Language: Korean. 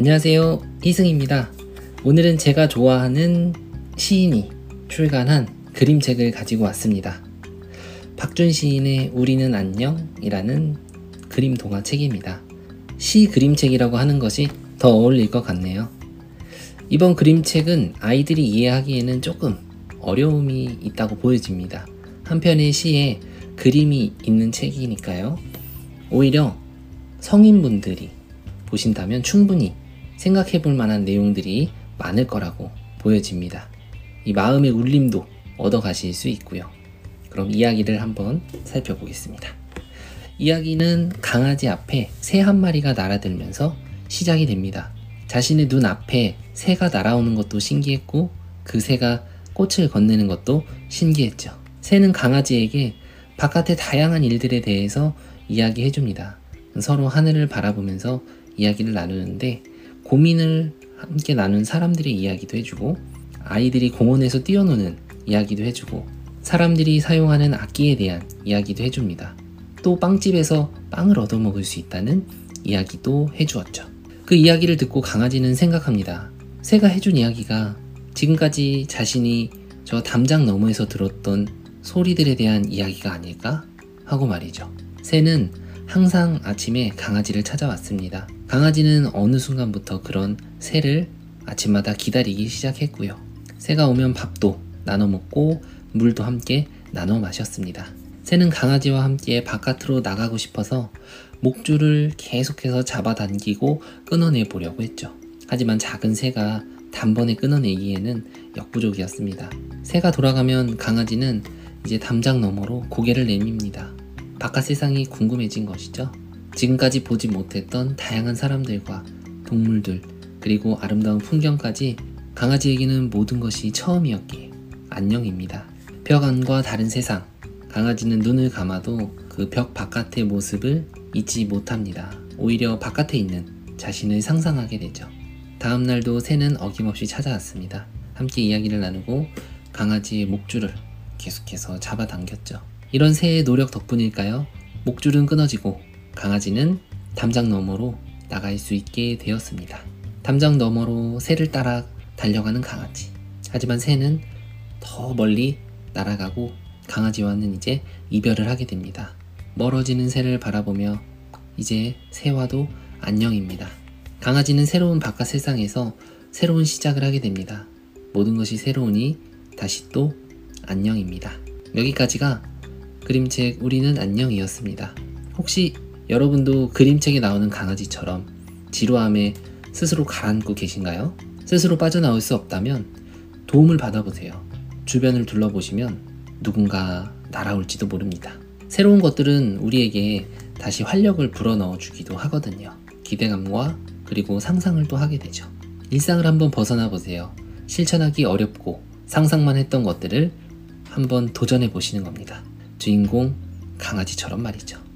안녕하세요. 이승입니다. 오늘은 제가 좋아하는 시인이 출간한 그림책을 가지고 왔습니다. 박준 시인의 우리는 안녕이라는 그림 동화 책입니다. 시 그림책이라고 하는 것이 더 어울릴 것 같네요. 이번 그림책은 아이들이 이해하기에는 조금 어려움이 있다고 보여집니다. 한편의 시에 그림이 있는 책이니까요. 오히려 성인분들이 보신다면 충분히 생각해 볼 만한 내용들이 많을 거라고 보여집니다. 이 마음의 울림도 얻어 가실 수 있고요. 그럼 이야기를 한번 살펴보겠습니다. 이야기는 강아지 앞에 새 한 마리가 날아들면서 시작이 됩니다. 자신의 눈 앞에 새가 날아오는 것도 신기했고 그 새가 꽃을 건네는 것도 신기했죠. 새는 강아지에게 바깥의 다양한 일들에 대해서 이야기해 줍니다. 서로 하늘을 바라보면서 이야기를 나누는데 고민을 함께 나눈 사람들의 이야기도 해주고 아이들이 공원에서 뛰어노는 이야기도 해주고 사람들이 사용하는 악기에 대한 이야기도 해줍니다. 또 빵집에서 빵을 얻어먹을 수 있다는 이야기도 해주었죠. 그 이야기를 듣고 강아지는 생각합니다. 새가 해준 이야기가 지금까지 자신이 저 담장 너머에서 들었던 소리들에 대한 이야기가 아닐까? 하고 말이죠. 새는 항상 아침에 강아지를 찾아왔습니다. 강아지는 어느 순간부터 그런 새를 아침마다 기다리기 시작했고요. 새가 오면 밥도 나눠 먹고 물도 함께 나눠 마셨습니다. 새는 강아지와 함께 바깥으로 나가고 싶어서 목줄을 계속해서 잡아당기고 끊어내 보려고 했죠. 하지만 작은 새가 단번에 끊어내기에는 역부족이었습니다. 새가 돌아가면 강아지는 이제 담장 너머로 고개를 내밉니다. 바깥 세상이 궁금해진 것이죠. 지금까지 보지 못했던 다양한 사람들과 동물들, 그리고 아름다운 풍경까지 강아지에게는 모든 것이 처음이었기에 안녕입니다. 벽 안과 다른 세상, 강아지는 눈을 감아도 그 벽 바깥의 모습을 잊지 못합니다. 오히려 바깥에 있는 자신을 상상하게 되죠. 다음 날도 새는 어김없이 찾아왔습니다. 함께 이야기를 나누고 강아지의 목줄을 계속해서 잡아당겼죠. 이런 새의 노력 덕분일까요? 목줄은 끊어지고 강아지는 담장 너머로 나갈 수 있게 되었습니다. 담장 너머로 새를 따라 달려가는 강아지. 하지만 새는 더 멀리 날아가고 강아지와는 이제 이별을 하게 됩니다. 멀어지는 새를 바라보며 이제 새와도 안녕입니다. 강아지는 새로운 바깥 세상에서 새로운 시작을 하게 됩니다. 모든 것이 새로우니 다시 또 안녕입니다. 여기까지가 그림책 우리는 안녕이었습니다. 혹시 여러분도 그림책에 나오는 강아지처럼 지루함에 스스로 가라앉고 계신가요? 스스로 빠져나올 수 없다면 도움을 받아보세요. 주변을 둘러보시면 누군가 날아올지도 모릅니다. 새로운 것들은 우리에게 다시 활력을 불어넣어 주기도 하거든요. 기대감과 그리고 상상을 또 하게 되죠. 일상을 한번 벗어나 보세요. 실천하기 어렵고 상상만 했던 것들을 한번 도전해 보시는 겁니다. 주인공 강아지처럼 말이죠.